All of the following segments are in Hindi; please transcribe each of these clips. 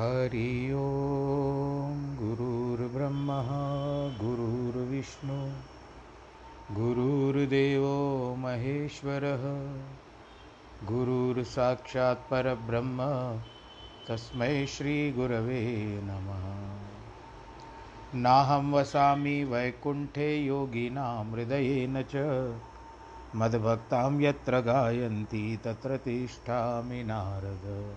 हरि ओम गुरुर्ब्रह्मा गुरुर्विष्णु गुरुर्देवो महेश्वरः गुरुर्साक्षात् परब्रह्म, तस्मै श्रीगुरवे नमः। नाहं वसामि वैकुण्ठे योगिनां हृदयेन च, मद्भक्तां यत्र गायन्ति तत्र तिष्ठामि नारद।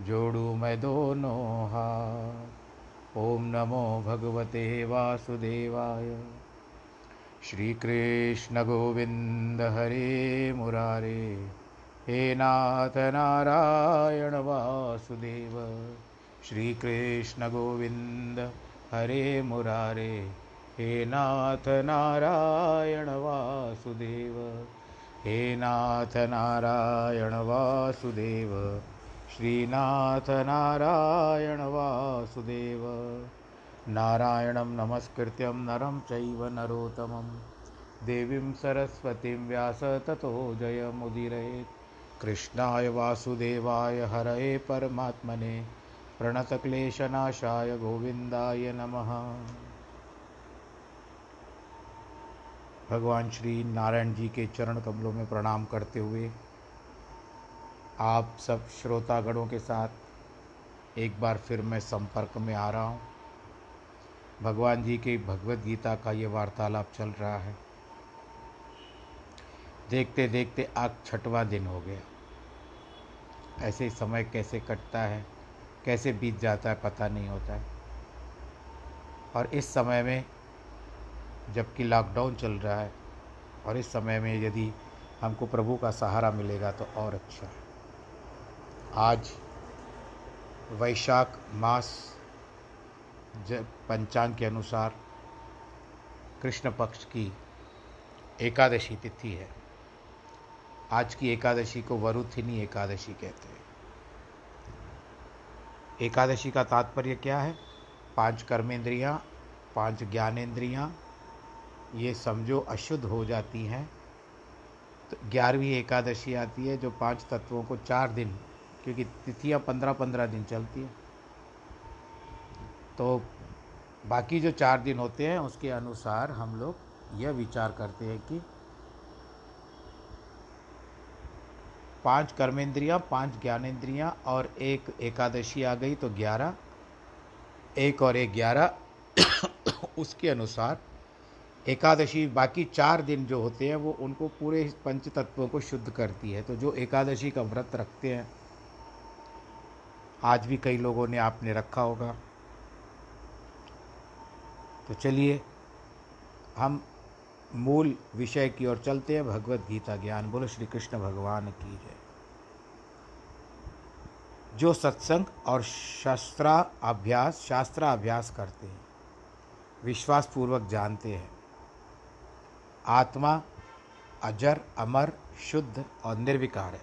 जोड़ू मैं दोनों हाथ। ओम नमो भगवते वासुदेवाय। श्री कृष्ण गोविंद हरे मुरारे। हे नाथ नारायण वासुदेव। श्री कृष्ण गोविंद हरे मुरारे। हे नाथ नारायण वासुदेव। हे नाथ नारायण वासुदेव। श्रीनाथ नारायण वासुदेव। नारायणं नमस्कृत्यं नरं चैव नरोत्तमं। देवीं सरस्वतीं व्यास ततो जयमुदीरयेत् कृष्णाय वासुदेवाय हरये परमात्मने। प्रणतक्लेशनाशाय गोविन्दाय नमः। भगवान श्री नारायण जी के चरण कमलों में प्रणाम करते हुए आप सब श्रोतागणों के साथ एक बार फिर मैं संपर्क में आ रहा हूँ। भगवान जी की भगवत गीता का ये वार्तालाप चल रहा है। देखते देखते आज छठवा दिन हो गया। ऐसे समय कैसे कटता है, कैसे बीत जाता है पता नहीं होता है। और इस समय में जबकि लॉकडाउन चल रहा है और इस समय में यदि हमको प्रभु का सहारा मिलेगा तो और अच्छा। है आज वैशाख मास पंचांग के अनुसार कृष्ण पक्ष की एकादशी तिथि है। आज की एकादशी को वरुथिनी एकादशी कहते हैं। एकादशी का तात्पर्य क्या है? पाँच कर्मेंद्रियाँ, पाँच ज्ञानेन्द्रियाँ ये समझो अशुद्ध हो जाती हैं। तो ग्यारहवीं एकादशी आती है जो पाँच तत्वों को चार दिन क्योंकि तिथियाँ पंद्रह पंद्रह दिन चलती हैं। तो बाकी जो चार दिन होते हैं, उसके अनुसार हम लोग यह विचार करते हैं कि पाँच कर्मेंद्रियाँ, पाँच ज्ञानेन्द्रियाँ और एक एकादशी आ गई तो ग्यारह। एक और एक ग्यारह, उसके अनुसार एकादशी बाकी चार दिन जो होते हैं, वो उनको पूरे पंच तत्वों को शुद्ध करती है। तो जो एकादशी का व्रत रखते हैं आज भी कई लोगों ने आपने रखा होगा। तो चलिए, हम मूल विषय की ओर चलते हैं, भगवत गीता ज्ञान। बोलो, श्री कृष्ण भगवान की जय। जो सत्संग और शास्त्रा अभ्यास शास्त्राभ्यास करते हैं विश्वास पूर्वक जानते हैं। आत्मा अजर, अमर, शुद्ध और निर्विकार है।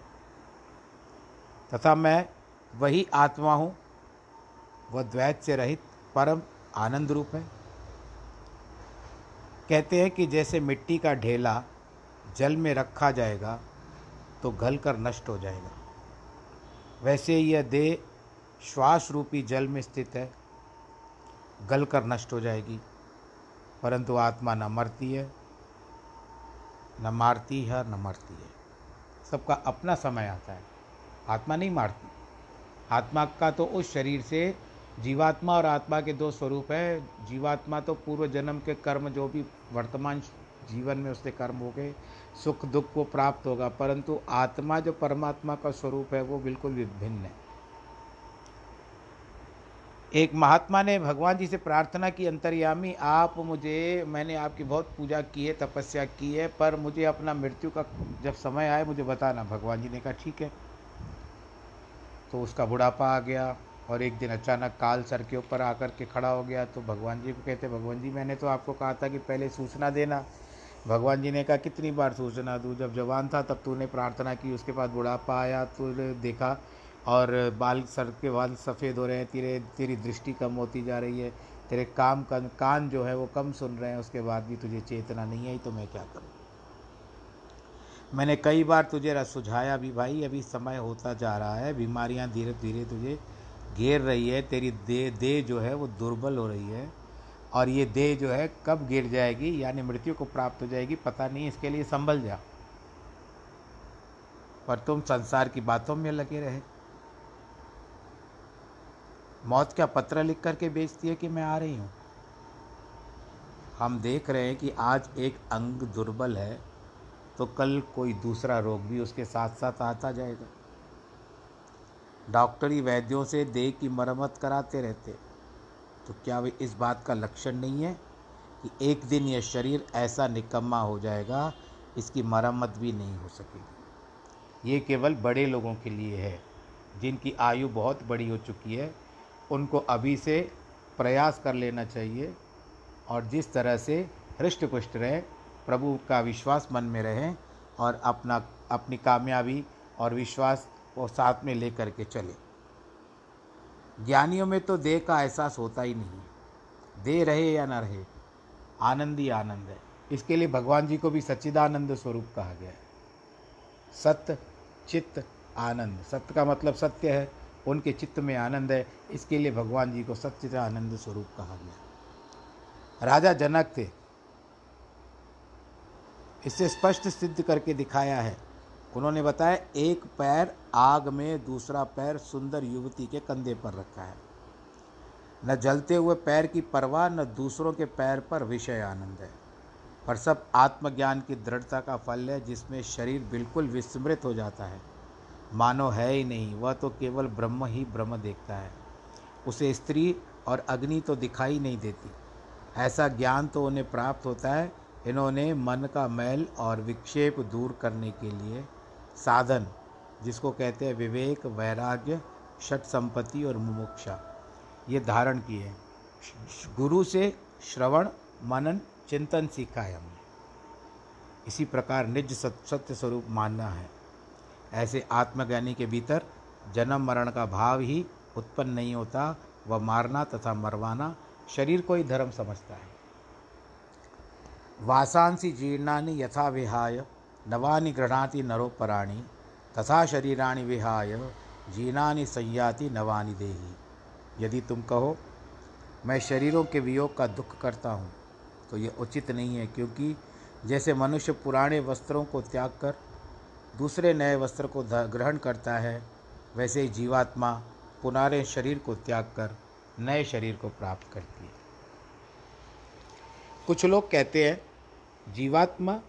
तथा मैं वही आत्मा हूँ। वह द्वैत से रहित परम आनंद रूप है। कहते हैं कि जैसे मिट्टी का ढेला जल में रखा जाएगा तो गल कर नष्ट हो जाएगा। वैसे यह देह श्वास रूपी जल में स्थित है, गल कर नष्ट हो जाएगी। परंतु आत्मा न मरती है, न मारती है न मरती है। सबका अपना समय आता है। आत्मा नहीं मारती। आत्मा का तो उस शरीर से जीवात्मा और आत्मा के दो स्वरूप है। जीवात्मा तो पूर्व जन्म के कर्म, जो भी वर्तमान जीवन में उसके कर्म हो गए, सुख दुख को प्राप्त होगा। परंतु आत्मा जो परमात्मा का स्वरूप है, वो बिल्कुल विभिन्न है। एक महात्मा ने भगवान जी से प्रार्थना की, अंतर्यामी, आप मुझे, मैंने आपकी बहुत पूजा की है, तपस्या की है, पर मुझे अपना मृत्यु का जब समय आए, मुझे बताना। भगवान जी ने कहा, ठीक है। तो उसका बुढ़ापा आ गया और एक दिन अचानक काल सर के ऊपर आकर के खड़ा हो गया। तो भगवान जी को कहते भगवान जी, मैंने तो आपको कहा था कि पहले सूचना देना। भगवान जी ने कहा, कितनी बार सूचना दूँ? जब जवान था तब तूने प्रार्थना की, उसके बाद बुढ़ापा आया तूने देखा और बाल सर के बाल सफ़ेद हो रहे हैं, तेरे, तेरी दृष्टि कम होती जा रही है, तेरे काम कान जो है वो कम सुन रहे हैं, उसके बाद भी तुझे चेतना नहीं आई तो मैं क्या करूँ? मैंने कई बार तुझे सुझाया भी भाई, अभी समय होता जा रहा है, बीमारियाँ धीरे धीरे तुझे घेर रही है, तेरी देह देह जो है वो दुर्बल हो रही है, और ये देह जो है कब गिर जाएगी, यानी मृत्यु को प्राप्त हो जाएगी, पता नहीं, इसके लिए संभल जा। पर तुम संसार की बातों में लगे रहे। मौत का पत्र लिख करके बेचती है कि मैं आ रही हूँ। हम देख रहे हैं कि आज एक अंग दुर्बल है तो कल कोई दूसरा रोग भी उसके साथ साथ आता जाएगा। डॉक्टरी वैद्यों से देह की मरम्मत कराते रहते। तो क्या वे इस बात का लक्षण नहीं है कि एक दिन यह शरीर ऐसा निकम्मा हो जाएगा, इसकी मरम्मत भी नहीं हो सकेगी? ये केवल बड़े लोगों के लिए है, जिनकी आयु बहुत बड़ी हो चुकी है। उनको अभी से प्रयास कर लेना चाहिए और जिस तरह से हृष्ट पुष्ट रहे प्रभु का विश्वास मन में रहें और अपना, अपनी कामयाबी और विश्वास को साथ में ले करके चले। ज्ञानियों में तो देह का एहसास होता ही नहीं। दे रहे या ना रहे, आनंद ही आनंद है। इसके लिए भगवान जी को भी सच्चिदानंद स्वरूप कहा गया है। सत्य, चित्त, आनंद। सत्य का मतलब सत्य है, उनके चित्त में आनंद है। इसके लिए भगवान जी को सच्चिदानंद स्वरूप कहा गया राजा जनक थे इसे स्पष्ट सिद्ध करके दिखाया है। उन्होंने बताया, एक पैर आग में, दूसरा पैर सुंदर युवती के कंधे पर रखा है। न जलते हुए पैर की परवाह, न दूसरों के पैर पर विषय आनंद है। पर सब आत्मज्ञान की दृढ़ता का फल है, जिसमें शरीर बिल्कुल विस्मृत हो जाता है। मानो है ही नहीं, वह तो केवल ब्रह्म ही ब्रह्म देखता है। उसे स्त्री और अग्नि तो दिखाई नहीं देती। ऐसा ज्ञान तो उन्हें प्राप्त होता है इन्होंने मन का मैल और विक्षेप दूर करने के लिए साधन, जिसको कहते हैं विवेक, वैराग्य, षट संपत्ति और मुमुक्षा, ये धारण किए। गुरु से श्रवण, मनन, चिंतन सीखा है हमने। इसी प्रकार निज सत्य स्वरूप मानना है। ऐसे आत्मज्ञानी के भीतर जन्म मरण का भाव ही उत्पन्न नहीं होता, वह मारना तथा मरवाना शरीर को ही धर्म समझता है। वासांसी जीर्णानि यथा विहाय, नवानि गृह्णाति नरोपराणि तथा शरीराणि विहाय जीनानि संयाति नवानि देही। यदि तुम कहो, मैं शरीरों के वियोग का दुख करता हूँ तो ये उचित नहीं है, क्योंकि जैसे मनुष्य पुराने वस्त्रों को त्याग कर दूसरे नए वस्त्र को ग्रहण करता है, वैसे ही जीवात्मा पुनारे शरीर को त्याग कर नए शरीर को प्राप्त करती है। कुछ लोग कहते हैं जीवात्मा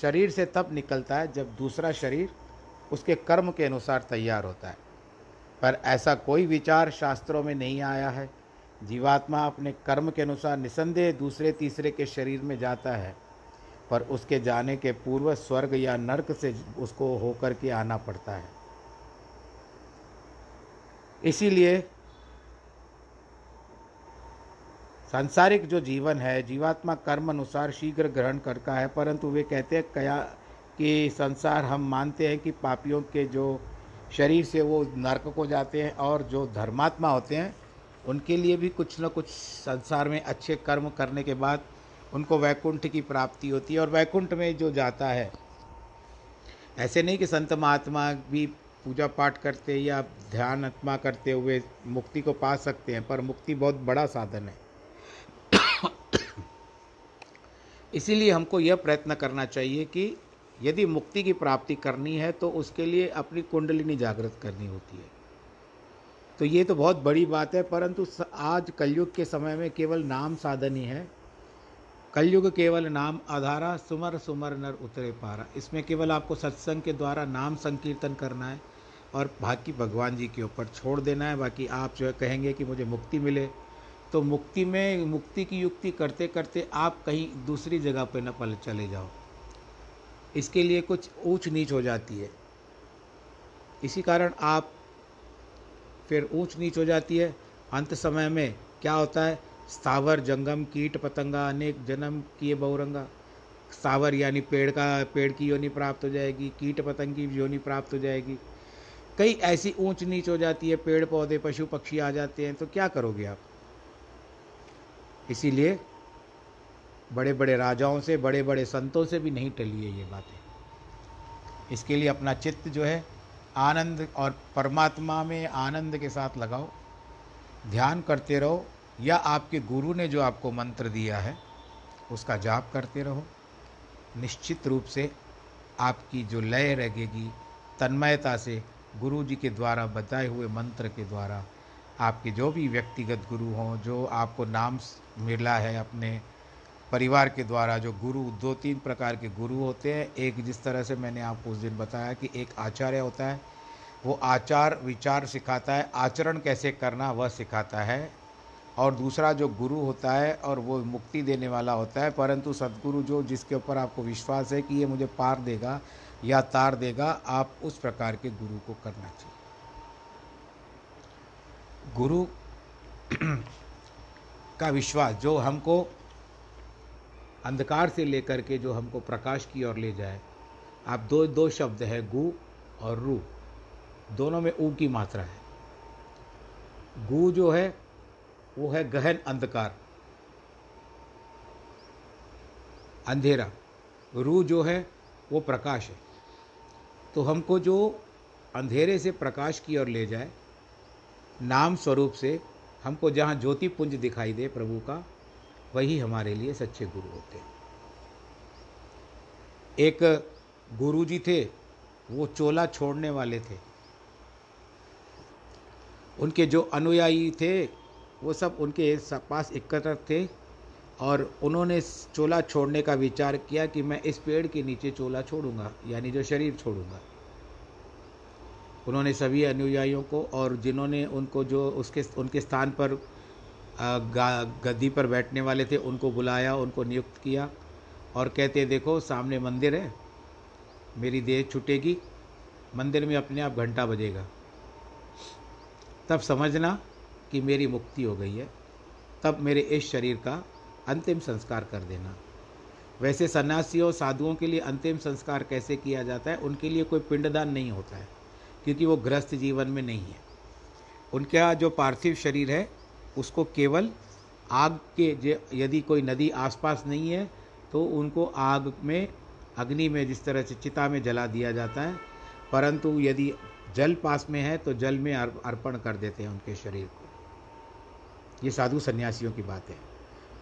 शरीर से तब निकलता है जब दूसरा शरीर उसके कर्म के अनुसार तैयार होता है। पर ऐसा कोई विचार शास्त्रों में नहीं आया है। जीवात्मा अपने कर्म के अनुसार निसंदेह दूसरे तीसरे के शरीर में जाता है पर उसके जाने के पूर्व स्वर्ग या नरक से उसको होकर के आना पड़ता है। इसीलिए सांसारिक जो जीवन है, जीवात्मा कर्म अनुसार शीघ्र ग्रहण करता है, परंतु वे कहते हैं कया कि संसार हम मानते हैं कि पापियों के जो शरीर से वो नरक को जाते हैं और जो धर्मात्मा होते हैं, उनके लिए भी कुछ न कुछ संसार में अच्छे कर्म करने के बाद उनको वैकुंठ की प्राप्ति होती है और वैकुंठ में जो जाता है, ऐसे नहीं कि संत महात्मा भी पूजा पाठ करते या ध्यान आत्मा करते हुए मुक्ति को पा सकते हैं, पर मुक्ति बहुत बड़ा साधन है। इसीलिए हमको यह प्रयत्न करना चाहिए कि यदि मुक्ति की प्राप्ति करनी है तो उसके लिए अपनी कुंडलिनी जागृत करनी होती है। तो ये तो बहुत बड़ी बात है, परंतु आज कलयुग के समय में केवल नाम साधन ही है। कलयुग केवल नाम आधारा, सुमर सुमर नर उतरे पारा। इसमें केवल आपको सत्संग के द्वारा नाम संकीर्तन करना है और बाकी भगवान जी के ऊपर छोड़ देना है। बाकी आप जो है कहेंगे कि मुझे मुक्ति मिले तो मुक्ति में, मुक्ति की युक्ति करते करते आप कहीं दूसरी जगह पर न पल, चले जाओ। इसके लिए कुछ ऊंच नीच हो जाती है। इसी कारण आप फिर ऊंच नीच हो जाती है। अंत समय में क्या होता है? स्थावर, जंगम, कीट, पतंगा, अनेक जन्म किए बहुरंगा। स्थावर यानी पेड़ का, पेड़ की योनि प्राप्त हो जाएगी, कीट, पतंग की योनि प्राप्त हो जाएगी। कई ऐसी ऊंच नीच हो जाती है, पेड़, पौधे, पशु, पक्षी आ जाते हैं तो क्या करोगे आप? इसीलिए बड़े बड़े राजाओं से बड़े बड़े संतों से भी नहीं टली है ये बातें। इसके लिए अपना चित्त जो है, आनंद और परमात्मा में आनंद के साथ लगाओ, ध्यान करते रहो, या आपके गुरु ने जो आपको मंत्र दिया है, उसका जाप करते रहो। निश्चित रूप से आपकी जो लय रहेगी, तन्मयता से गुरु जी के द्वारा बताए हुए मंत्र के द्वारा आपके जो भी व्यक्तिगत गुरु हों, जो आपको नाम मिला है अपने परिवार के द्वारा, जो गुरु, दो तीन प्रकार के गुरु होते हैं। एक जिस तरह से मैंने आपको उस दिन बताया कि एक आचार्य होता है, वो आचार विचार सिखाता है, आचरण कैसे करना वह सिखाता है। और दूसरा जो गुरु होता है और वो मुक्ति देने वाला होता है, परंतु सदगुरु जो जिसके ऊपर आपको विश्वास है कि ये मुझे पार देगा या तार देगा, आप उस प्रकार के गुरु को करना चाहिए। गुरु का विश्वास जो हमको अंधकार से लेकर के जो हमको प्रकाश की ओर ले जाए। आप दो दो शब्द है, गु और रू। दोनों में ऊ की मात्रा है। गु जो है, वो है गहन अंधकार। अंधेरा। रू जो है, वो प्रकाश है। तो हमको जो अंधेरे से प्रकाश की ओर ले जाए नाम स्वरूप से हमको जहाँ ज्योति पुंज दिखाई दे प्रभु का, वही हमारे लिए सच्चे गुरु होते हैं। एक गुरु जी थे, वो चोला छोड़ने वाले थे। उनके जो अनुयायी थे, वो सब उनके पास एकत्र थे और उन्होंने चोला छोड़ने का विचार किया कि मैं इस पेड़ के नीचे चोला छोड़ूँगा, यानी जो शरीर छोड़ूँगा। उन्होंने सभी अनुयायियों को और जिन्होंने उनको जो उसके, उनके स्थान पर गद्दी पर बैठने वाले थे, उनको बुलाया, उनको नियुक्त किया और कहते देखो, सामने मंदिर है, मेरी देह छूटेगी, मंदिर में अपने आप घंटा बजेगा। तब समझना कि मेरी मुक्ति हो गई है, तब मेरे इस शरीर का अंतिम संस्कार कर देना। वैसे सन्यासियों साधुओं के लिए अंतिम संस्कार कैसे किया जाता है, उनके लिए कोई पिंडदान नहीं होता है। क्योंकि वो ग्रस्त जीवन में नहीं है। उनका जो पार्थिव शरीर है, उसको केवल आग के यदि कोई नदी आसपास नहीं है तो उनको आग में, अग्नि में जिस तरह से चिता में जला दिया जाता है, परंतु यदि जल पास में है तो जल में अर्पण कर देते हैं उनके शरीर को। ये साधु सन्यासियों की बात है।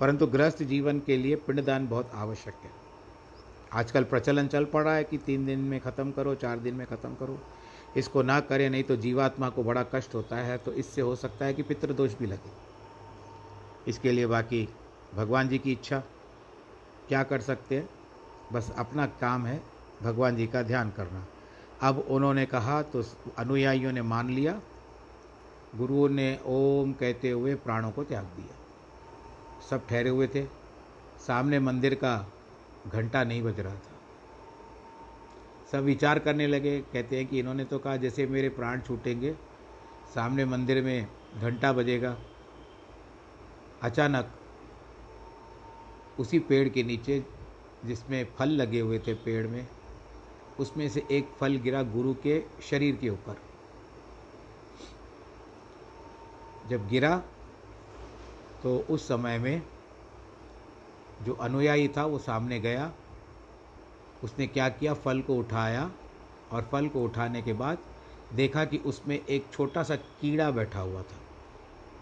परंतु गृहस्थ जीवन के लिए पिंडदान बहुत आवश्यक है। आजकल प्रचलन चल पड़ा है कि तीन दिन में ख़त्म करो, चार दिन में ख़त्म करो। इसको ना करें, नहीं तो जीवात्मा को बड़ा कष्ट होता है तो इससे हो सकता है कि पितृदोष भी लगे। इसके लिए बाकी भगवान जी की इच्छा। क्या कर सकते हैं? बस अपना काम है, भगवान जी का ध्यान करना। अब उन्होंने कहा तो अनुयायियों ने मान लिया। गुरुओं ने ओम कहते हुए प्राणों को त्याग दिया। सब ठहरे हुए थे। सामने मंदिर का घंटा नहीं बज रहा था। सब विचार करने लगे, कहते हैं कि इन्होंने तो कहा, जैसे मेरे प्राण छूटेंगे, सामने मंदिर में घंटा बजेगा। अचानक उसी पेड़ के नीचे, जिसमें फल लगे हुए थे पेड़ में, उसमें से एक फल गिरा गुरु के शरीर के ऊपर। जब गिरा तो उस समय में जो अनुयायी था, वो सामने गया उसने क्या किया? फल को उठाया और फल को उठाने के बाद देखा कि उसमें एक छोटा सा कीड़ा बैठा हुआ था,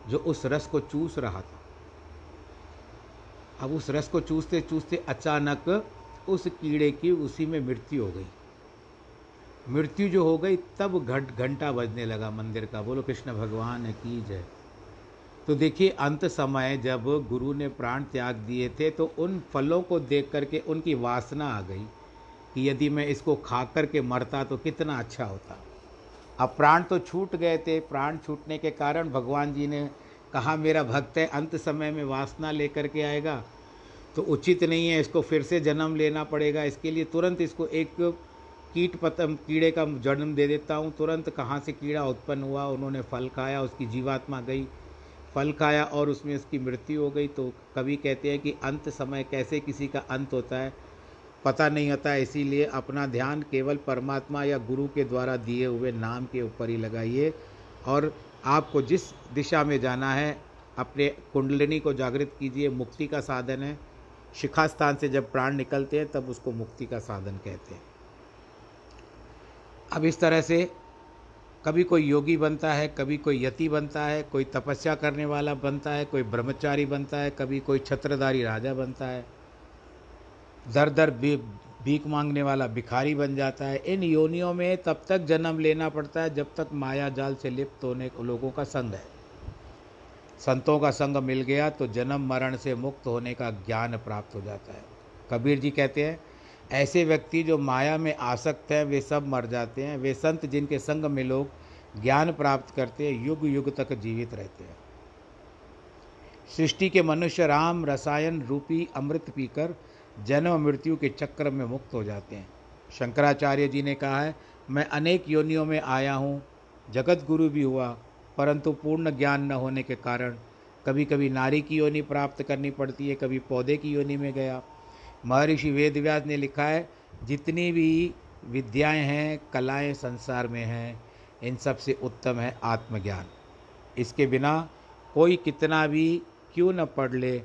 जो उस रस को चूस रहा था। अब उस रस को चूसते चूसते अचानक उस कीड़े की उसी में मृत्यु हो गई। मृत्यु जो हो गई, तब घट, घंटा बजने लगा मंदिर का। बोलो, कृष्ण भगवान की जय। तो देखिए, अंत समय जब गुरु ने प्राण त्याग दिए थे तो उन फलों को देख करके उनकी वासना आ गई। कि यदि मैं इसको खा कर के मरता तो कितना अच्छा होता। अब प्राण तो छूट गए थे, प्राण छूटने के कारण भगवान जी ने कहा, मेरा भक्त है, अंत समय में वासना लेकर के आएगा। तो उचित नहीं है, इसको फिर से जन्म लेना पड़ेगा। इसके लिए तुरंत इसको एक कीट पतंग, कीड़े का जन्म दे देता हूँ। तुरंत कहाँ से कीड़ा उत्पन्न हुआ, उन्होंने फल खाया, उसकी जीवात्मा गई। फल खाया और उसमें उसकी मृत्यु हो गई। तो कभी कहते हैं कि अंत समय कैसे किसी का अंत होता है? पता नहीं होता, इसीलिए अपना ध्यान केवल परमात्मा या गुरु के द्वारा दिए हुए नाम के ऊपर ही लगाइए। और आपको जिस दिशा में जाना है, अपने कुंडलिनी को जागृत कीजिए। मुक्ति का साधन है। शिखा स्थान से जब प्राण निकलते हैं, तब उसको मुक्ति का साधन कहते हैं। अब इस तरह से कभी कोई योगी बनता है, कभी कोई यति बनता है, कोई तपस्या करने वाला बनता है, कोई ब्रह्मचारी बनता है, कभी कोई छत्रधारी राजा बनता है। दर दर भीख मांगने वाला भिखारी बन जाता है। इन योनियों में तब तक जन्म लेना पड़ता है जब तक माया जाल से लिप्त होने लोगों का संग है। संतों का संग मिल गया तो जन्म मरण से मुक्त होने का ज्ञान प्राप्त हो जाता है। कबीर जी कहते हैं, ऐसे व्यक्ति जो माया में आसक्त हैं, वे सब मर जाते हैं। वे संत जिनके संग में लोग ज्ञान प्राप्त करते हैं युग युग तक जीवित रहते हैं। सृष्टि के मनुष्य राम, रसायन, रूपी, अमृत पीकर जन्म मृत्यु के चक्र में मुक्त हो जाते हैं। शंकराचार्य जी ने कहा है, मैं अनेक योनियों में आया हूँ, जगत गुरु भी हुआ, परंतु पूर्ण ज्ञान न होने के कारण कभी कभी नारी की योनि प्राप्त करनी पड़ती है, कभी पौधे की योनि में गया। महर्षि वेदव्यास ने लिखा है, जितनी भी विद्याएँ हैं, कलाएँ संसार में हैं, इन सबसे उत्तम है आत्मज्ञान। इसके बिना कोई कितना भी क्यों न पढ़ ले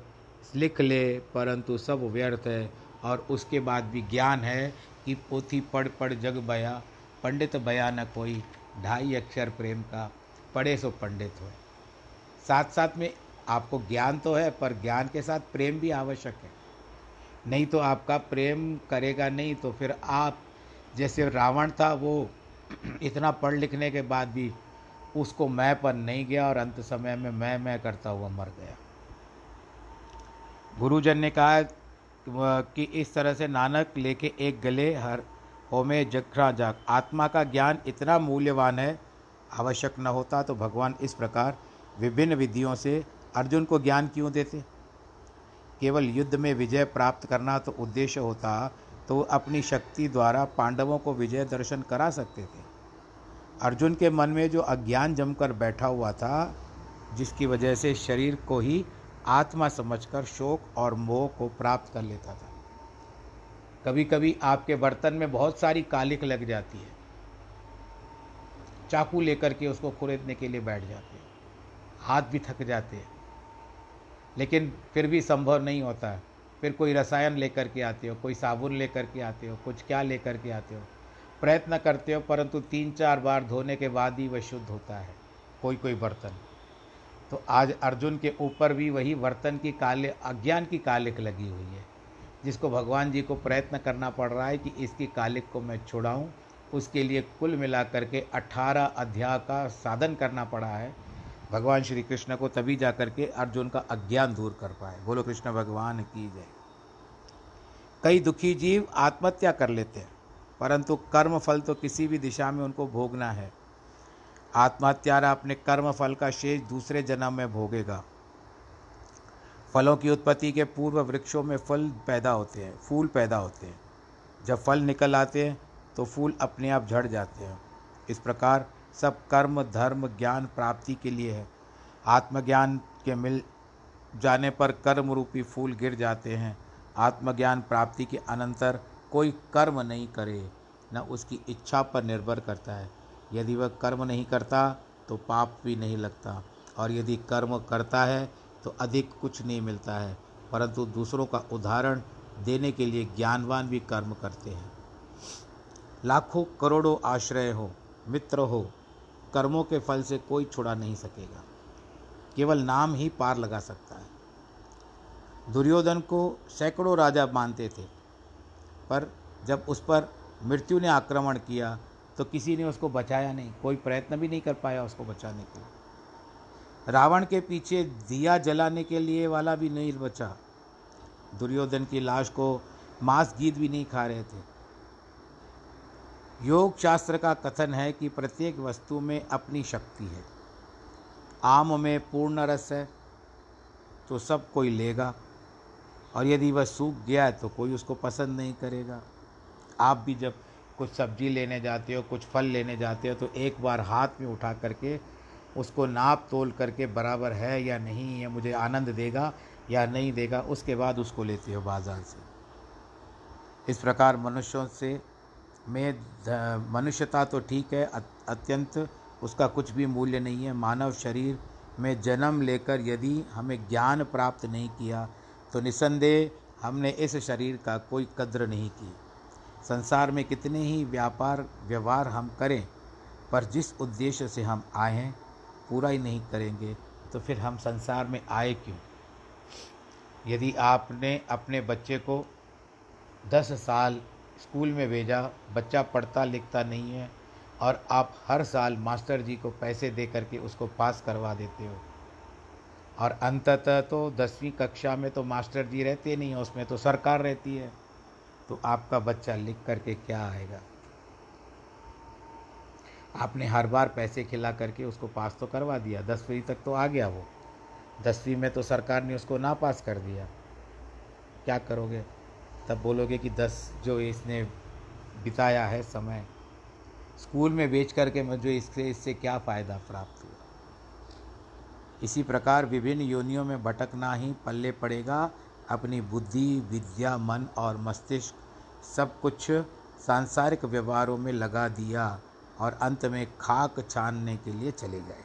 लिख ले, परंतु सब व्यर्थ है, और उसके बाद भी ज्ञान है कि पोथी पढ़ पढ़ जग बया, पंडित बया न कोई, ढाई अक्षर प्रेम का, पढ़े सो पंडित हो। साथ साथ में आपको ज्ञान तो है, पर ज्ञान के साथ प्रेम भी आवश्यक है। नहीं तो आपका प्रेम करेगा नहीं तो फिर आप, जैसे रावण था, वो इतना पढ़ लिखने के बाद भी, उसको मैं पर नहीं गया, और अंत समय में मैं मैं करता हुआ मर गया। गुरुजन ने कहा कि इस तरह से नानक लेके एक गले हर होमे जखरा जाग। आत्मा का ज्ञान इतना मूल्यवान है, आवश्यक न होता तो भगवान इस प्रकार विभिन्न विधियों से अर्जुन को ज्ञान क्यों देते? केवल युद्ध में विजय प्राप्त करना तो उद्देश्य होता तो अपनी शक्ति द्वारा पांडवों को विजय दर्शन करा सकते थे। अर्जुन के मन में जो अज्ञान जमकर बैठा हुआ था, जिसकी वजह से शरीर को ही आत्मा समझकर शोक और मोह को प्राप्त कर लेता था। कभी कभी आपके बर्तन में बहुत सारी कालिक लग जाती है। चाकू लेकर के उसको खुरेदने के लिए बैठ जाते हैं। हाथ भी थक जाते हैं। लेकिन फिर भी संभव नहीं होता। है फिर कोई रसायन लेकर के आते हो, कोई साबुन लेकर के आते हो, कुछ क्या लेकर के आते हो। प्रयत्न करते हो, परंतु तीन चार बार धोने के बाद ही वह शुद्ध होता है। कोई कोई बर्तन। तो आज अर्जुन के ऊपर भी वही वर्तन की काले अज्ञान की कालिक लगी हुई है, जिसको भगवान जी को प्रयत्न करना पड़ रहा है कि इसकी कालिक को मैं छुड़ाऊँ। उसके लिए कुल मिलाकर के अठारह अध्याय का साधन करना पड़ा है। भगवान श्री कृष्ण को तभी जा कर के अर्जुन का अज्ञान दूर कर पाए। बोलो, कृष्ण भगवान की जय। कई दुखी जीव आत्महत्या कर लेते हैं, परंतु कर्म फल तो किसी भी दिशा में उनको भोगना है। आत्महत्यारा अपने कर्म फल का शेष दूसरे जन्म में भोगेगा। फलों की उत्पत्ति के पूर्व वृक्षों में फल पैदा होते हैं, फूल पैदा होते हैं। जब फल निकल आते हैं तो फूल अपने आप झड़ जाते हैं। इस प्रकार सब कर्म, धर्म, ज्ञान प्राप्ति के लिए है। आत्मज्ञान के मिल जाने पर कर्म रूपी फूल गिर जाते हैं। आत्मज्ञान प्राप्ति के अनंतर कोई कर्म नहीं करे, न उसकी इच्छा पर निर्भर करता है। यदि वह कर्म नहीं करता तो पाप भी नहीं लगता। और यदि कर्म करता है तो अधिक कुछ नहीं मिलता है। परंतु दूसरों का उदाहरण देने के लिए ज्ञानवान भी कर्म करते हैं। लाखों करोड़ों आश्रय हो, मित्र हो, कर्मों के फल से कोई छुड़ा नहीं सकेगा। केवल नाम ही पार लगा सकता है। दुर्योधन को सैकड़ों राजा मानते थे, पर जब उस पर मृत्यु ने आक्रमण किया तो किसी ने उसको बचाया नहीं, कोई प्रयत्न भी नहीं कर पाया उसको बचाने के लिए। रावण के पीछे दिया जलाने के लिए वाला भी नहीं बचा। दुर्योधन की लाश को मांस गीत भी नहीं खा रहे थे। योग शास्त्र का कथन है कि प्रत्येक वस्तु में अपनी शक्ति है। आम में पूर्ण रस है तो सब कोई लेगा। और यदि वह सूख गया है तो कोई उसको पसंद नहीं करेगा। आप भी जब कुछ सब्ज़ी लेने जाते हो, कुछ फल लेने जाते हो तो एक बार हाथ में उठा करके उसको नाप तोल करके बराबर है या नहीं, या मुझे आनंद देगा या नहीं देगा, उसके बाद उसको लेते हो बाज़ार से। इस प्रकार मनुष्यों से में मनुष्यता तो ठीक है अत्यंत उसका कुछ भी मूल्य नहीं है। मानव शरीर में जन्म लेकर यदि हमें ज्ञान प्राप्त नहीं किया तो निसंदेह हमने इस शरीर का कोई कद्र नहीं की संसार में कितने ही व्यापार, व्यवहार हम करें, पर जिस उद्देश्य से हम आए हैं, पूरा ही नहीं करेंगे तो फिर हम संसार में आए क्यों? यदि आपने अपने बच्चे को दस साल स्कूल में भेजा, बच्चा पढ़ता लिखता नहीं है, और आप हर साल मास्टर जी को पैसे दे करके उसको पास करवा देते हो, और अंततः तो दसवीं कक्षा में तो मास्टर जी रहते नहीं हैं, उसमें तो सरकार रहती है। तो आपका बच्चा लिख करके क्या आएगा? आपने हर बार पैसे खिला करके उसको पास तो करवा दिया, दसवीं तक तो आ गया वो। दसवीं में तो सरकार ने उसको ना पास कर दिया। क्या करोगे? तब बोलोगे कि दस जो इसने बिताया है समय, स्कूल में बेच करके मुझे इससे इससे क्या फ़ायदा प्राप्त हुआ? इसी प्रकार विभिन्न योनियों में भटकना ही पल्ले पड़ेगा। अपनी बुद्धि, विद्या, मन और मस्तिष्क सब कुछ सांसारिक व्यवहारों में लगा दिया और अंत में खाक छानने के लिए चले जाएँगे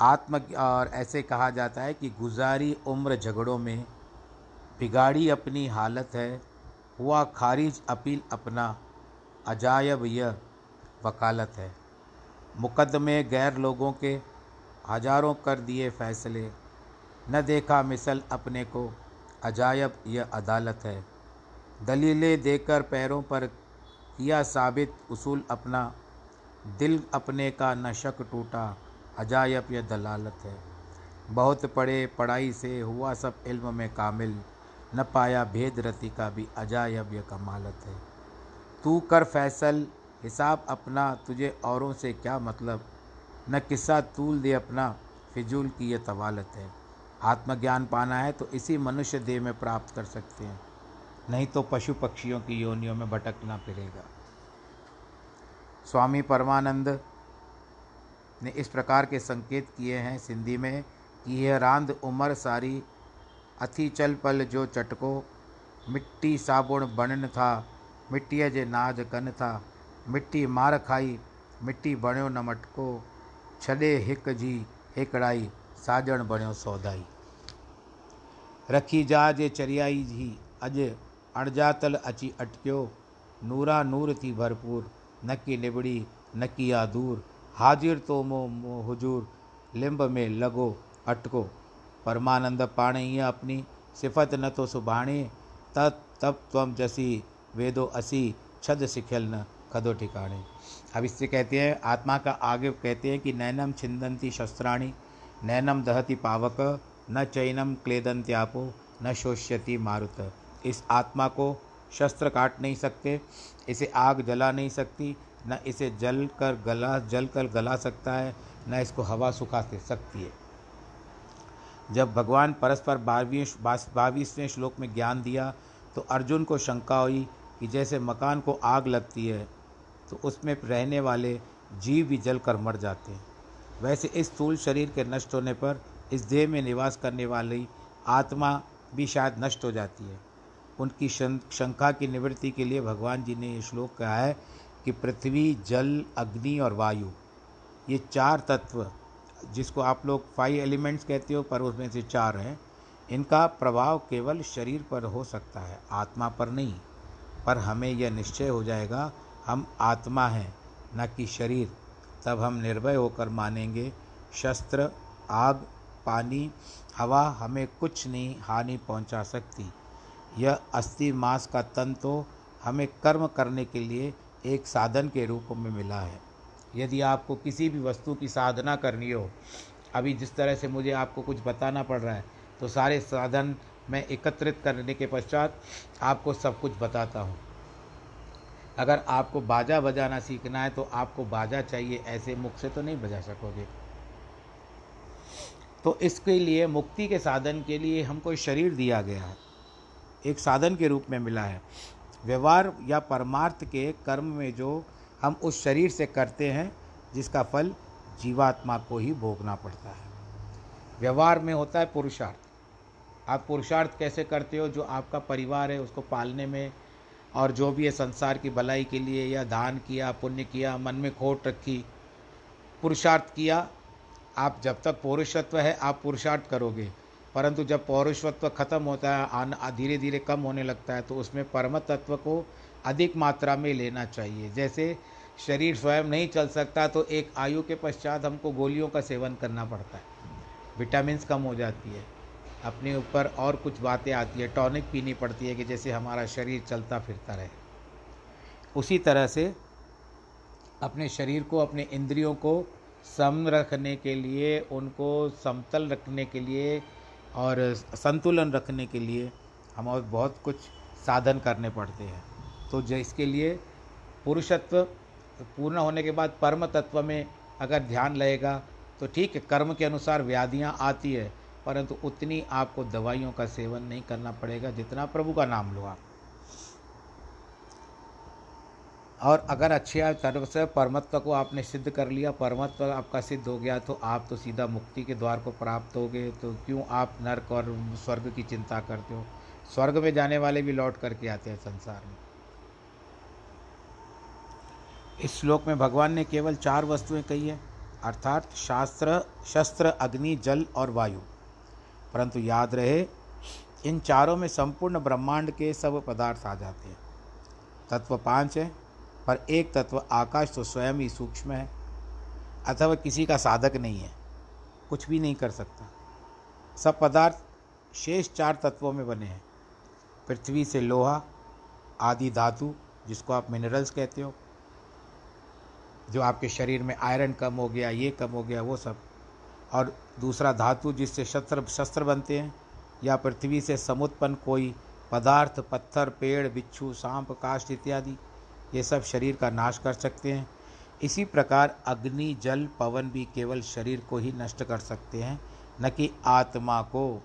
आत्म और ऐसे कहा जाता है कि गुजारी उम्र झगड़ों में बिगाड़ी अपनी हालत है, हुआ खारिज अपील अपना अजायब यह वकालत है। मुकदमे गैर लोगों के हज़ारों कर दिए फैसले न देखा मिसल अपने को। अजायब यह अदालत है। दलीलें देकर पैरों पर किया साबित उसूल अपना। दिल अपने का न शक टूटा। अजायब यह दलालत है। बहुत पढ़े पढ़ाई से हुआ सब इल्म में कामिल। न पाया भेद रति का भी अजायब यह कमालत है। तू कर फैसल, हिसाब अपना। तुझे औरों से क्या मतलब? न किस्सा तूल दे अपना। फिजूल की यह तवालत है। आत्मज्ञान पाना है तो इसी मनुष्य देह में प्राप्त कर सकते हैं। नहीं तो पशु पक्षियों की योनियों में भटकना फिरेगा। स्वामी परमानंद ने इस प्रकार के संकेत किए हैं सिंधी में कि यह रांद उमर सारी अथी चल पल जो चटको, मिट्टी साबुण बनन था मिट्टीअ जे नाज कन था, मिट्टी मार खाई, मिट्टी बणियो न मटको छॾे हिक जी, हिकड़ाई। साजण बणियो सौदाई। रखी जा जे चरियाई जी अॼु अणजातल अची अटकियो। नूरा नूर थी भरपूर न निबड़ी न आ दूर हाजिर तो मो मो हुजूर, लिंब में लॻो अटको। परमानंद पाण ईअं अपनी, सिफ़त न तो सुभाणे। त तब त्वम जसी, वेदो असी, छद सिखियल न खदो ठिकाने अब इससे कहते हैं, आत्मा का आगे कहते हैं कि नैनम छिंदंती शस्त्राणी नैनम दहति पावक, न चैनम क्लेदंत्यापो न शोष्यति मारुत। इस आत्मा को शस्त्र काट नहीं सकते, इसे आग जला नहीं सकती, न इसे जल कर गला जल कर गला सकता है, न इसको हवा सुखा सकती है। जब भगवान परस्पर बारहवीं बाईसवें श्लोक में ज्ञान दिया तो अर्जुन को शंका हुई कि जैसे मकान को आग लगती है तो उसमें रहने वाले जीव भी जल कर मर जाते हैं। वैसे इस स्थूल शरीर के नष्ट होने पर, इस देह में निवास करने वाली आत्मा भी शायद नष्ट हो जाती है। उनकी शंका की निवृत्ति के लिए भगवान जी ने ये श्लोक कहा है कि पृथ्वी, जल, अग्नि और वायु, ये चार तत्व, जिसको आप लोग फाइव एलिमेंट्स कहते हो, पर उसमें से चार हैं, इनका प्रभाव केवल शरीर पर हो सकता है, आत्मा पर नहीं। पर हमें यह निश्चय हो जाएगा, हम आत्मा हैं, न कि शरीर। तब हम निर्भय होकर मानेंगे, शस्त्र, आग, पानी, हवा हमें कुछ नहीं, हानि पहुँचा सकती। यह अस्थि मांस का तन तो हमें कर्म करने के लिए एक साधन के रूप में मिला है। यदि आपको किसी भी वस्तु की साधना करनी हो, अभी जिस तरह से मुझे आपको कुछ बताना पड़ रहा है तो सारे साधन मैं एकत्रित करने के पश्चात आपको सब कुछ बताता हूँ। अगर आपको बाजा बजाना सीखना है तो आपको बाजा चाहिए, ऐसे मुख से तो नहीं बजा सकोगे। तो इसके लिए, मुक्ति के साधन के लिए हमको शरीर दिया गया है। एक साधन के रूप में मिला है। व्यवहार या परमार्थ के कर्म में जो हम उस शरीर से करते हैं, जिसका फल जीवात्मा को ही भोगना पड़ता है। व्यवहार में होता है पुरुषार्थ। आप पुरुषार्थ कैसे करते हो? जो आपका परिवार है, उसको पालने में और जो भी है संसार की भलाई के लिए, या दान किया, पुण्य किया, मन में खोट रखी, पुरुषार्थ किया, आप जब तक पौरुषत्व है, आप पुरुषार्थ करोगे। परंतु जब पौरुषत्व खत्म होता है, आन धीरे धीरे कम होने लगता है तो उसमें परम तत्व को अधिक मात्रा में लेना चाहिए। जैसे शरीर स्वयं नहीं चल सकता तो एक आयु के पश्चात हमको गोलियों का सेवन करना पड़ता है। विटामिन कम हो जाती है। अपने ऊपर और कुछ बातें आती है, टॉनिक पीनी पड़ती है कि जैसे हमारा शरीर चलता फिरता रहे। उसी तरह से अपने शरीर को, अपने इंद्रियों को सम रखने के लिए, उनको समतल रखने के लिए और संतुलन रखने के लिए हम और बहुत कुछ साधन करने पड़ते हैं। तो जो इसके लिए पुरुषत्व पूर्ण होने के बाद परम तत्व में अगर ध्यान लगेगा तो ठीक है, कर्म के अनुसार व्याधियाँ आती है परंतु उतनी आपको दवाइयों का सेवन नहीं करना पड़ेगा जितना प्रभु का नाम लो आप। और अगर अच्छे तरफ़ से परमत्व को आपने सिद्ध कर लिया, परमत्व आपका सिद्ध हो गया तो आप तो सीधा मुक्ति के द्वार को प्राप्त हो गए तो क्यों आप नर्क और स्वर्ग की चिंता करते हो? स्वर्ग में जाने वाले भी लौट करके आते हैं संसार में। इस श्लोक में भगवान ने केवल चार वस्तुएँ कही है, अर्थात शास्त्र, शस्त्र, अग्नि, जल और वायु। परंतु याद रहे, इन चारों में संपूर्ण ब्रह्मांड के सब पदार्थ आ जाते हैं। तत्व पाँच है, पर एक तत्व आकाश तो स्वयं ही सूक्ष्म है, अथवा किसी का साधक नहीं है, कुछ भी नहीं कर सकता। सब पदार्थ शेष चार तत्वों में बने हैं, पृथ्वी से लोहा, आदि धातु, जिसको आप मिनरल्स कहते हो, जो आपके शरीर में आयरन कम हो गया, ये कम हो गया, वो सब। और दूसरा धातु जिससे शस्त्र शस्त्र बनते हैं, या पृथ्वी से समुत्पन्न कोई पदार्थ, पत्थर, पेड़, बिच्छू, सांप, काष्ठ इत्यादि, ये सब शरीर का नाश कर सकते हैं। इसी प्रकार अग्नि, जल, पवन भी केवल शरीर को ही नष्ट कर सकते हैं, न कि आत्मा को।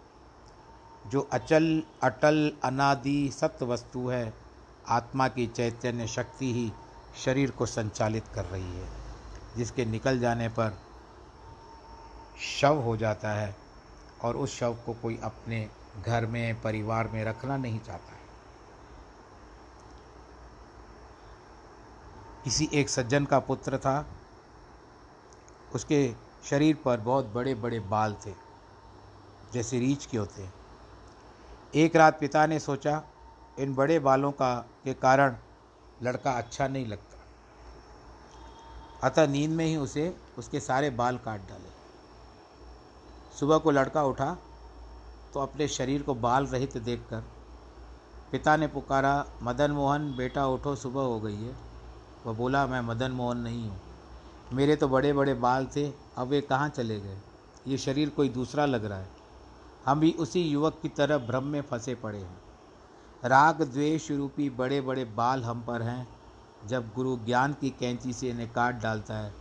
जो अचल, अटल, अनादि सत्य वस्तु है, आत्मा की चैतन्य शक्ति ही शरीर को संचालित कर रही है, जिसके निकल जाने पर शव हो जाता है और उस शव को कोई अपने घर में, परिवार में रखना नहीं चाहता है। किसी एक सज्जन का पुत्र था। उसके शरीर पर बहुत बड़े बड़े बाल थे, जैसे रीछ के होते हैं। एक रात पिता ने सोचा, इन बड़े बालों का, के कारण लड़का अच्छा नहीं लगता। अतः नींद में ही उसे उसके सारे बाल काट डाले। सुबह को लड़का उठा तो अपने शरीर को बाल रहित देखकर, पिता ने पुकारा, मदन मोहन, बेटा उठो, सुबह हो गई है। वह बोला, मैं मदन मोहन नहीं हूँ। मेरे तो बड़े बड़े बाल थे, अब वे कहाँ चले गए? ये शरीर कोई दूसरा लग रहा है। हम भी उसी युवक की तरह भ्रम में फंसे पड़े हैं। राग द्वेष रूपी बड़े बड़े बाल हम पर हैं। जब गुरु ज्ञान की कैंची से इन्हें काट डालता है,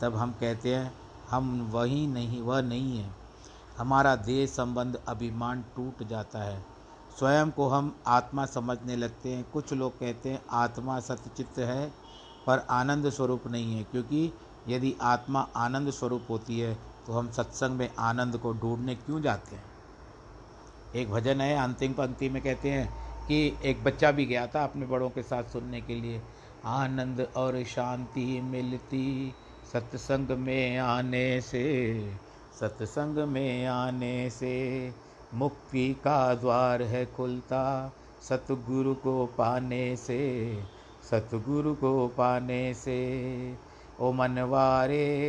तब हम कहते हैं, हम वही नहीं, वह नहीं है। हमारा देह संबंध अभिमान टूट जाता है। स्वयं को हम आत्मा समझने लगते हैं। कुछ लोग कहते हैं, आत्मा सत्यचित्त है, पर आनंद स्वरूप नहीं है, क्योंकि यदि आत्मा आनंद स्वरूप होती है तो हम सत्संग में आनंद को ढूँढने क्यों जाते हैं? एक भजन है, अंतिम पंक्ति में कहते हैं कि एक बच्चा भी गया था अपने बड़ों के साथ सुनने के लिए। आनंद और शांति मिलती सत्संग में आने से। सत्संग में आने से मुक्ति का द्वार है खुलता। सतगुरु को पाने से, सतगुरु को पाने से, ओ मनवारे,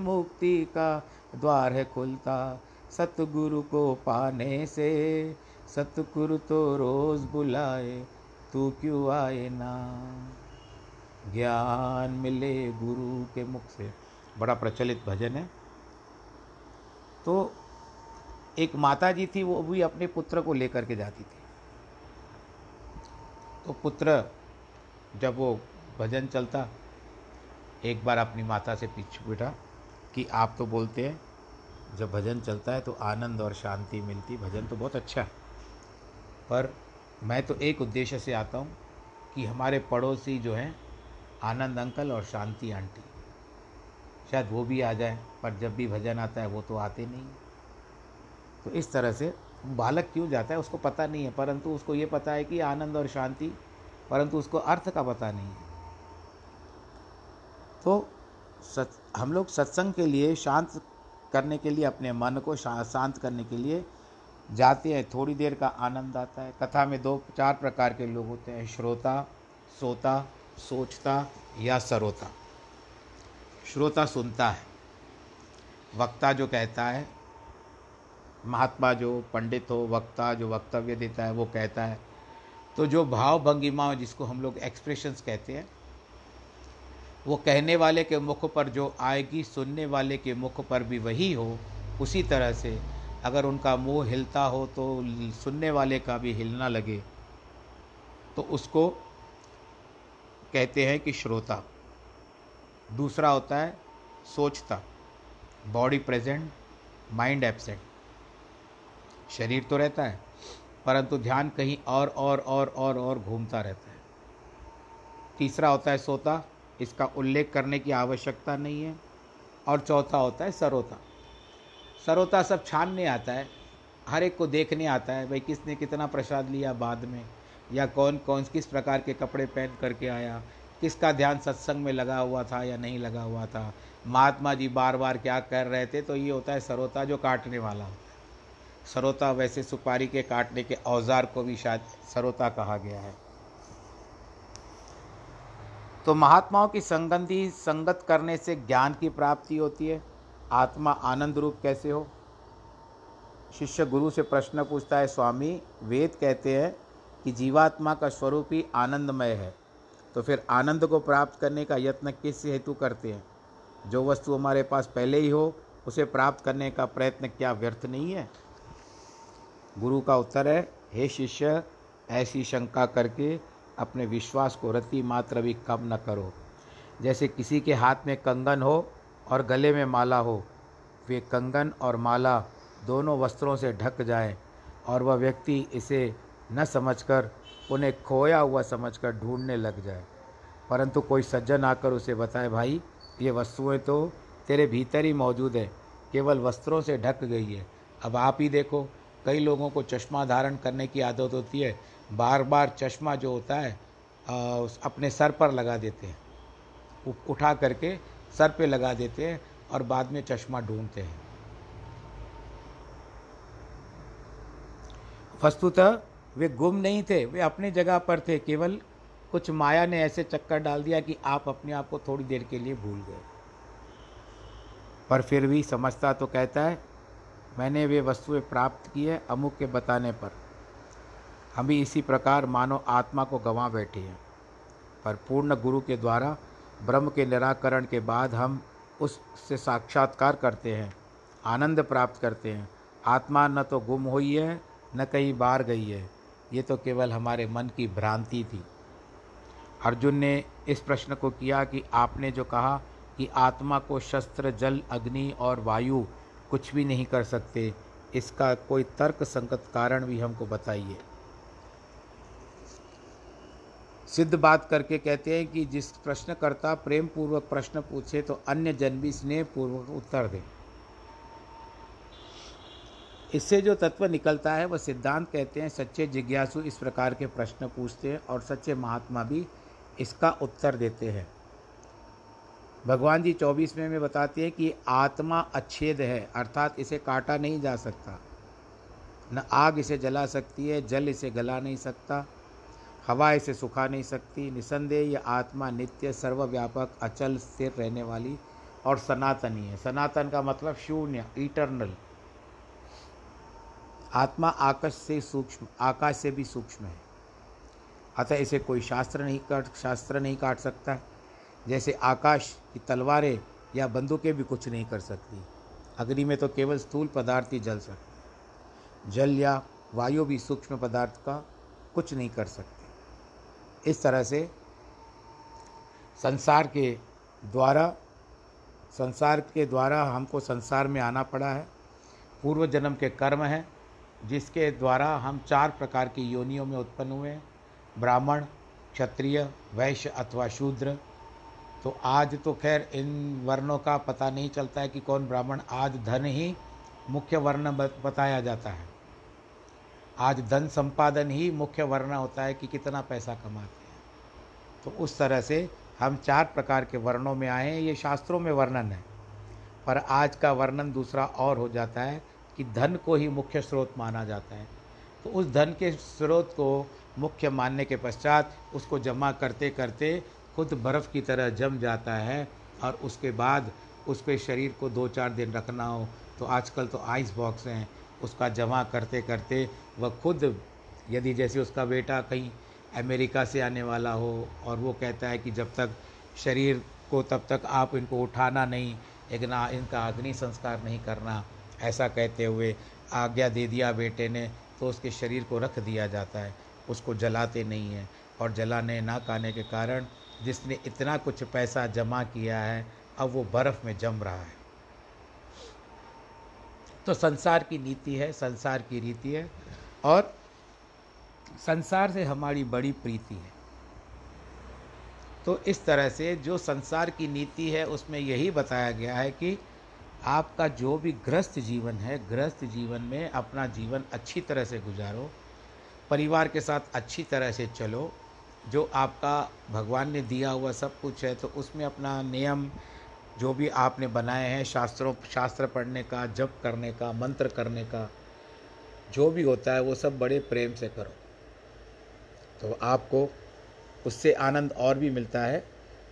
मुक्ति का द्वार है खुलता। सतगुरु को पाने से, सतगुरु तो रोज बुलाए, तू क्यों आए ना? ज्ञान मिले गुरु के मुख से। बड़ा प्रचलित भजन है। तो एक माता जी थी, वो भी अपने पुत्र को लेकर के जाती थी। तो पुत्र, जब वो भजन चलता, एक बार अपनी माता से पीछे बैठा कि आप तो बोलते हैं, जब भजन चलता है तो आनंद और शांति मिलती, भजन तो बहुत अच्छा है। पर मैं तो एक उद्देश्य से आता हूँ कि हमारे पड़ोसी जो हैं, आनंद अंकल और शांति आंटी। शायद वो भी आ जाए, पर जब भी भजन आता है वो तो आते नहीं तो इस तरह से बालक क्यों जाता है उसको पता नहीं है, परंतु उसको ये पता है कि आनंद और शांति, परंतु उसको अर्थ का पता नहीं है। तो सत, हम लोग सत्संग के लिए शांत करने के लिए, अपने मन को शांत करने के लिए जाते हैं। थोड़ी देर का आनंद आता है। कथा में दो, चार प्रकार के लोग होते हैं, श्रोता, सोता, सोचता या सरोता। श्रोता सुनता है, वक्ता जो कहता है, महात्मा जो पंडित हो, वक्ता जो वक्तव्य देता है, वो कहता है। तो जो भाव भंगिमा जिसको हम लोग एक्सप्रेशंस कहते हैं, वो कहने वाले के मुख पर, जो आएगी सुनने वाले के मुख पर भी वही हो, उसी तरह से अगर उनका मुँह हिलता हो तो सुनने वाले का भी हिलना लगे। तो उसको कहते हैं कि श्रोता। दूसरा होता है सोचता बॉडी प्रेजेंट माइंड एबसेंट शरीर तो रहता है, परंतु ध्यान कहीं और और और और और घूमता रहता है। तीसरा होता है सोता, इसका उल्लेख करने की आवश्यकता नहीं है। और चौथा होता है सरोता। सरोता सब छानने आता है, हर एक को देखने आता है, भाई किसने कितना प्रसाद लिया बाद में, या कौन कौन, किस प्रकार के कपड़े पहन करके आया किसका ध्यान सत्संग में लगा हुआ था या नहीं लगा हुआ था? महात्मा जी बार बार क्या कर रहे थे? तो ये होता है सरोता जो काटने वाला होता है। सरोता वैसे सुपारी के काटने के औज़ार को भी शायद सरोता कहा गया है। तो महात्माओं की संगति संगत करने से ज्ञान की प्राप्ति होती है। आत्मा आनंद रूप कैसे हो? शिष्य गुरु से प्रश्न पूछता है, स्वामी, वेद कहते हैं कि जीवात्मा का स्वरूप ही आनंदमय है। तो फिर आनंद को प्राप्त करने का यत्न किस हेतु करते हैं? जो वस्तु हमारे पास पहले ही हो, उसे प्राप्त करने का प्रयत्न क्या व्यर्थ नहीं है? गुरु का उत्तर है, हे शिष्य, ऐसी शंका करके अपने विश्वास को रति मात्र भी कम न करो। जैसे किसी के हाथ में कंगन हो और गले में माला हो, वे कंगन और माला दोनों वस्त्रों से ढक जाए और वह व्यक्ति इसे न समझकर उन्हें खोया हुआ समझकर ढूँढने लग जाए। परंतु कोई सज्जन आकर उसे बताए, भाई, ये वस्तुएँ तो तेरे भीतर ही मौजूद है। केवल वस्त्रों से ढक गई है। अब आप ही देखो, कई लोगों को चश्मा धारण करने की आदत होती है। बार बार चश्मा जो होता है अपने सर पर लगा देते हैं। उठा करके सर पे लगा देते हैं और बाद में चश्मा ढूंढते हैं। वस्तुतः वे गुम नहीं थे, वे अपनी जगह पर थे, केवल कुछ माया ने ऐसे चक्कर डाल दिया कि आप अपने आप को थोड़ी देर के लिए भूल गए। पर फिर भी समझता तो कहता है, मैंने वे वस्तुएँ प्राप्त की है अमुक के बताने पर। हम भी इसी प्रकार मानो आत्मा को गंवा बैठे हैं। पर पूर्ण गुरु के द्वारा, ब्रह्म के निराकरण के बाद हम उससे साक्षात्कार करते हैं, आनंद प्राप्त करते हैं। आत्मा न तो गुम हुई है, न कहीं बाहर गई है। ये तो केवल हमारे मन की भ्रांति थी। अर्जुन ने इस प्रश्न को किया कि आपने जो कहा कि आत्मा को शस्त्र, जल, अग्नि और वायु कुछ भी नहीं कर सकते, इसका कोई तर्क संगत कारण भी हमको बताइए। सिद्ध बात करके कहते हैं कि जिस प्रश्नकर्ता प्रेम पूर्वक प्रश्न पूछे तो अन्य जन भी स्नेह पूर्वक उत्तर दें। इससे जो तत्व निकलता है वह सिद्धांत कहते हैं, सच्चे जिज्ञासु इस प्रकार के प्रश्न पूछते हैं और सच्चे महात्मा भी इसका उत्तर देते हैं। भगवान जी चौबीसवें में बताते हैं कि आत्मा अच्छेद है, अर्थात इसे काटा नहीं जा सकता। न आग इसे जला सकती है, जल इसे गला नहीं सकता, हवा इसे सुखा नहीं सकती, निसंदेह यह आत्मा नित्य, सर्वव्यापक, अचल, स्थिर रहने वाली और सनातनी है। सनातन का मतलब शून्य इटरनल आत्मा आकाश से सूक्ष्म, आकाश से भी सूक्ष्म है। अतः इसे कोई शास्त्र नहीं काट, शास्त्र नहीं काट सकता। जैसे आकाश की तलवारें या बंदूकें भी कुछ नहीं कर सकती। अग्नि में तो केवल स्थूल पदार्थ ही जल सकते जल या वायु भी सूक्ष्म पदार्थ का कुछ नहीं कर सकते। इस तरह से संसार के द्वारा, संसार के द्वारा हमको संसार में आना पड़ा है। पूर्व जन्म के कर्म हैं। जिसके द्वारा हम चार प्रकार की योनियों में उत्पन्न हुए ब्राह्मण, क्षत्रिय, वैश्य अथवा शूद्र। तो आज तो खैर इन वर्णों का पता नहीं चलता है कि कौन ब्राह्मण। आज धन ही मुख्य वर्ण बताया जाता है। आज धन संपादन ही मुख्य वर्ण होता है कि कितना पैसा कमाते हैं। तो उस तरह से हम चार प्रकार के वर्णों में आए हैं। ये शास्त्रों में वर्णन है। पर आज का वर्णन दूसरा और हो जाता है। कि धन को ही मुख्य स्रोत माना जाता है। तो उस धन के स्रोत को मुख्य मानने के पश्चात उसको जमा करते करते खुद बर्फ़ की तरह जम जाता है और उसके बाद उसके शरीर को दो चार दिन रखना हो। तो आजकल तो आइस बॉक्स हैं, उसका जमा करते करते वह खुद, यदि जैसे उसका बेटा कहीं अमेरिका से आने वाला हो और वो कहता है कि जब तक शरीर को तब तक आप इनको उठाना नहीं एक ना इनका अग्नि संस्कार नहीं करना ऐसा कहते हुए आज्ञा दे दिया बेटे ने तो उसके शरीर को रख दिया जाता है। उसको जलाते नहीं हैं और जलाने ना खाने के कारण जिसने इतना कुछ पैसा जमा किया है, अब वो बर्फ़ में जम रहा है। तो संसार की नीति है, संसार की रीति है और संसार से हमारी बड़ी प्रीति है। तो इस तरह से जो संसार की नीति है, उसमें यही बताया गया है कि आपका जो भी ग्रस्त जीवन है, ग्रस्त जीवन में अपना जीवन अच्छी तरह से गुजारो, परिवार के साथ अच्छी तरह से चलो, जो आपका भगवान ने दिया हुआ सब कुछ है तो उसमें अपना नियम जो भी आपने बनाए हैं, शास्त्रों, शास्त्र पढ़ने का, जप करने का, मंत्र करने का, जो भी होता है, वो सब बड़े प्रेम से करो। तो आपको उससे आनंद और भी मिलता है,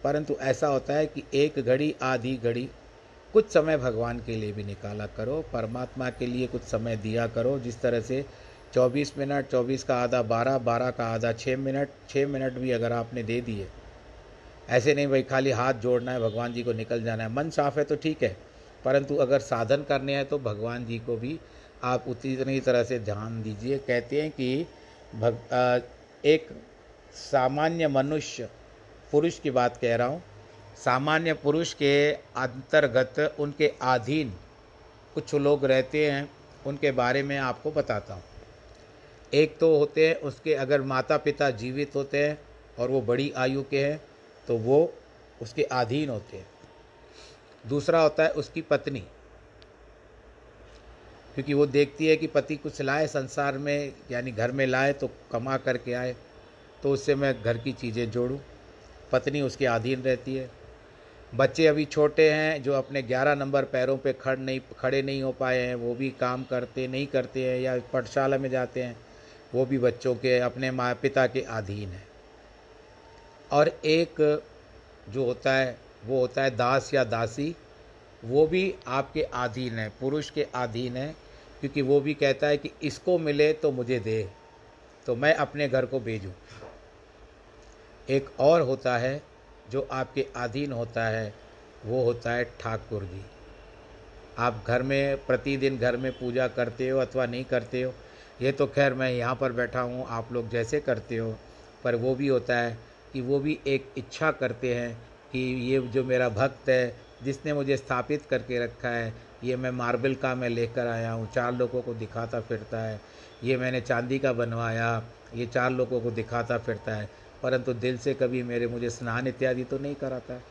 परंतु ऐसा होता है कि एक घड़ी, आधी घड़ी कुछ समय भगवान के लिए भी निकाला करो, परमात्मा के लिए कुछ समय दिया करो, जिस तरह से 24 मिनट 24 का आधा 12 12 का आधा 6 मिनट 6 मिनट भी अगर आपने दे दिए। ऐसे नहीं भाई, खाली हाथ जोड़ना है, भगवान जी को निकल जाना है। मन साफ़ है तो ठीक है, परंतु अगर साधन करने हैं तो भगवान जी को भी आप उतनी तरह से ध्यान दीजिए। कहते हैं कि भग एक सामान्य मनुष्य, पुरुष की बात कह रहा हूँ सामान्य पुरुष के अंतर्गत उनके अधीन कुछ लोग रहते हैं, उनके बारे में आपको बताता हूँ। एक तो होते हैं, उसके अगर माता पिता जीवित होते हैं और वो बड़ी आयु के हैं तो वो उसके अधीन होते हैं। दूसरा होता है उसकी पत्नी, क्योंकि वो देखती है कि पति कुछ लाए संसार में, यानी घर में लाए तो कमा करके आए तो उससे मैं घर की चीज़ें जोड़ूँ। पत्नी उसके अधीन रहती है। बच्चे अभी छोटे हैं, जो अपने ग्यारह नंबर पैरों पे खड़ नहीं, खड़े नहीं हो पाए हैं, वो भी काम करते, नहीं करते हैं या पाठशाला में जाते हैं, वो भी बच्चों के, अपने माँ पिता के अधीन है। और एक जो होता है, वो होता है दास या दासी, वो भी आपके अधीन है, पुरुष के अधीन है, क्योंकि वो भी कहता है कि इसको मिले तो मुझे दे तो मैं अपने घर को भेजूँ। एक और होता है जो आपके अधीन होता है, वो होता है ठाकुर जी। आप घर में, प्रतिदिन घर में पूजा करते हो अथवा नहीं करते हो, ये तो खैर मैं यहाँ पर बैठा हूँ, आप लोग जैसे करते हो, पर वो भी होता है कि वो भी एक इच्छा करते हैं कि ये जो मेरा भक्त है, जिसने मुझे स्थापित करके रखा है, ये मैं मार्बल का मैं लेकर आया हूँ, चार लोगों को दिखाता फिरता है, ये मैंने चांदी का बनवाया, ये चार लोगों को दिखाता फिरता है परंतु दिल से कभी मेरे मुझे स्नान इत्यादि तो नहीं कराता है।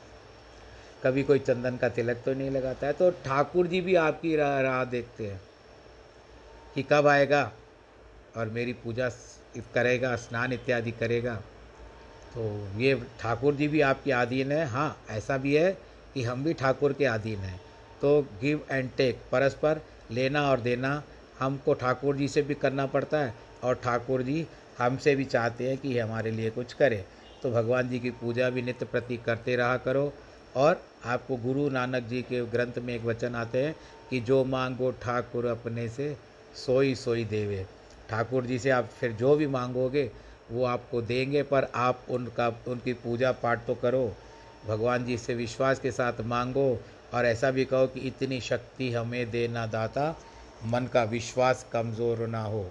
कभी कोई चंदन का तिलक तो नहीं लगाता है। तो ठाकुर जी भी आपकी राह राह देखते हैं कि कब आएगा और मेरी पूजा करेगा, स्नान इत्यादि करेगा। तो ये ठाकुर जी भी आपके अधीन है। हाँ ऐसा भी है कि हम भी ठाकुर के अधीन हैं। तो गिव एंड टेक परस्पर लेना और देना, हमको ठाकुर जी से भी करना पड़ता है और ठाकुर जी हमसे भी चाहते हैं कि हमारे लिए कुछ करें। तो भगवान जी की पूजा भी नित्य प्रति करते रहा करो। और आपको गुरु नानक जी के ग्रंथ में एक वचन आते हैं कि जो मांगो ठाकुर अपने से, सोई सोई देवे। ठाकुर जी से आप फिर जो भी मांगोगे, वो आपको देंगे, पर आप उनका, उनकी पूजा पाठ तो करो। भगवान जी से विश्वास के साथ मांगो और ऐसा भी कहो कि इतनी शक्ति हमें देना दाता, मन का विश्वास कमज़ोर ना हो।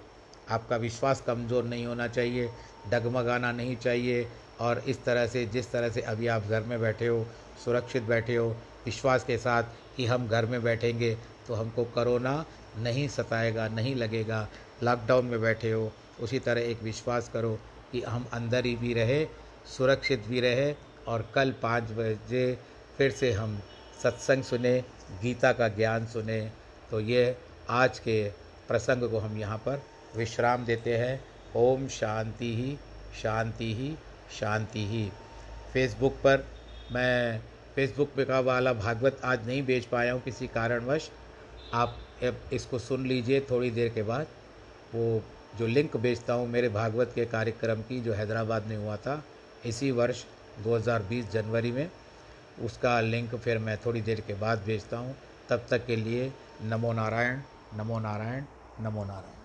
आपका विश्वास कमज़ोर नहीं होना चाहिए, डगमगाना नहीं चाहिए और इस तरह से, जिस तरह से अभी आप घर में बैठे हो, सुरक्षित बैठे हो, विश्वास के साथ कि हम घर में बैठेंगे तो हमको करोना नहीं सताएगा, नहीं लगेगा। लॉकडाउन में बैठे हो, उसी तरह एक विश्वास करो कि हम अंदर ही भी रहे, सुरक्षित भी रहे और कल पाँच बजे फिर से हम सत्संग सुने, गीता का ज्ञान सुने। तो ये आज के प्रसंग को हम यहाँ पर विश्राम देते हैं। ओम शांति ही शांति ही शांति ही। फेसबुक पर मैं फेसबुक पे का वाला भागवत आज नहीं बेच पाया हूँ किसी कारणवश। आप इसको सुन लीजिए थोड़ी देर के बाद। वो जो लिंक बेचता हूँ मेरे भागवत के कार्यक्रम की जो हैदराबाद में हुआ था, इसी वर्ष 2020 जनवरी में, उसका लिंक फिर मैं थोड़ी देर के बाद भेजता हूँ। तब तक के लिए नमो नारायण नमो नारायण नमो नारायण।